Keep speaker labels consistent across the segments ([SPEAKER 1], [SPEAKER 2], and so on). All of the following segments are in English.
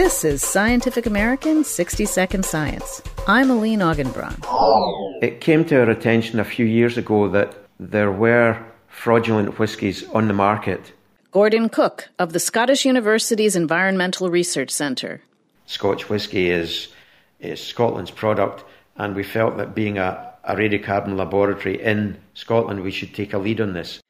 [SPEAKER 1] This is Scientific American 60 Second Science. I'm Eliene Augenbraun.
[SPEAKER 2] It came to our attention a few years ago that there were fraudulent whiskies on the market.
[SPEAKER 1] Gordon Cook of the Scottish Universities Environmental Research Centre.
[SPEAKER 2] Scotch whisky is, is Scotland's product, and we felt that being a, a radiocarbon laboratory in Scotland, we should take a lead on this.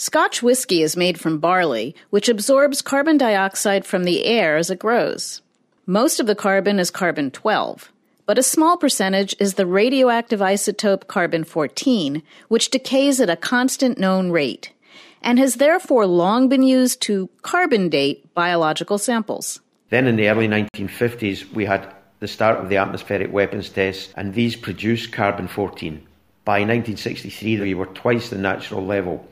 [SPEAKER 1] Scotch whiskey is made from barley, which absorbs carbon dioxide from the air as it grows. Most of the carbon is carbon 12, but a small percentage is the radioactive isotope carbon 14, which decays at a constant known rate, and has therefore long been used to carbon date biological samples.
[SPEAKER 2] Then in the early 1950s, we had the start of the atmospheric weapons tests, and these produced carbon 14. By 1963, we were twice the natural level.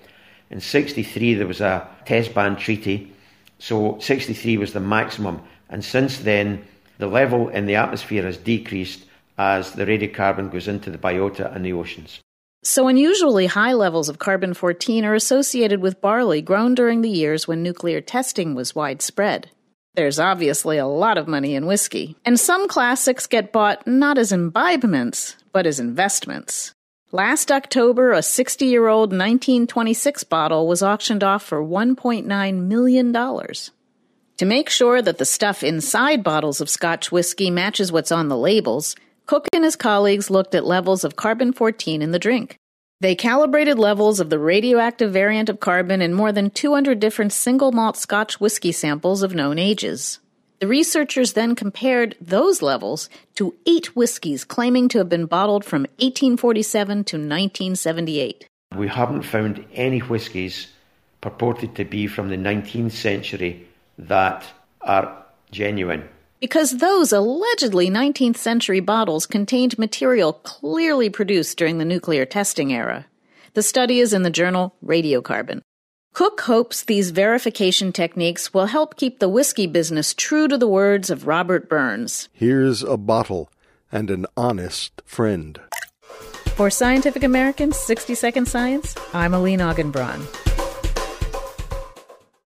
[SPEAKER 2] In 63, there was a test ban treaty, so 63 was the maximum. And since then, the level in the atmosphere has decreased as the radiocarbon goes into the biota and the oceans.
[SPEAKER 1] So, unusually high levels of carbon 14 are associated with barley grown during the years when nuclear testing was widespread. There's obviously a lot of money in whiskey, and some classics get bought not as imbibements, but as investments. Last October, a 60 year old 1926 bottle was auctioned off for $1.9 million. To make sure that the stuff inside bottles of Scotch whiskey matches what's on the labels, Cook and his colleagues looked at levels of carbon 14 in the drink. They calibrated levels of the radioactive variant of carbon in more than 200 different single malt Scotch whiskey samples of known ages. The researchers then compared those levels to eight whiskies claiming to have been bottled from 1847 to 1978.
[SPEAKER 2] We haven't found any whiskies purported to be from the 19th century that are genuine.
[SPEAKER 1] Because those allegedly 19th century bottles contained material clearly produced during the nuclear testing era. The study is in the journal Radiocarbon. Cook hopes these verification techniques will help keep the whiskey business true to the words of Robert Burns.
[SPEAKER 3] Here's a bottle and an honest friend.
[SPEAKER 1] For Scientific American's 60 Second Science, I'm Eliene Augenbraun.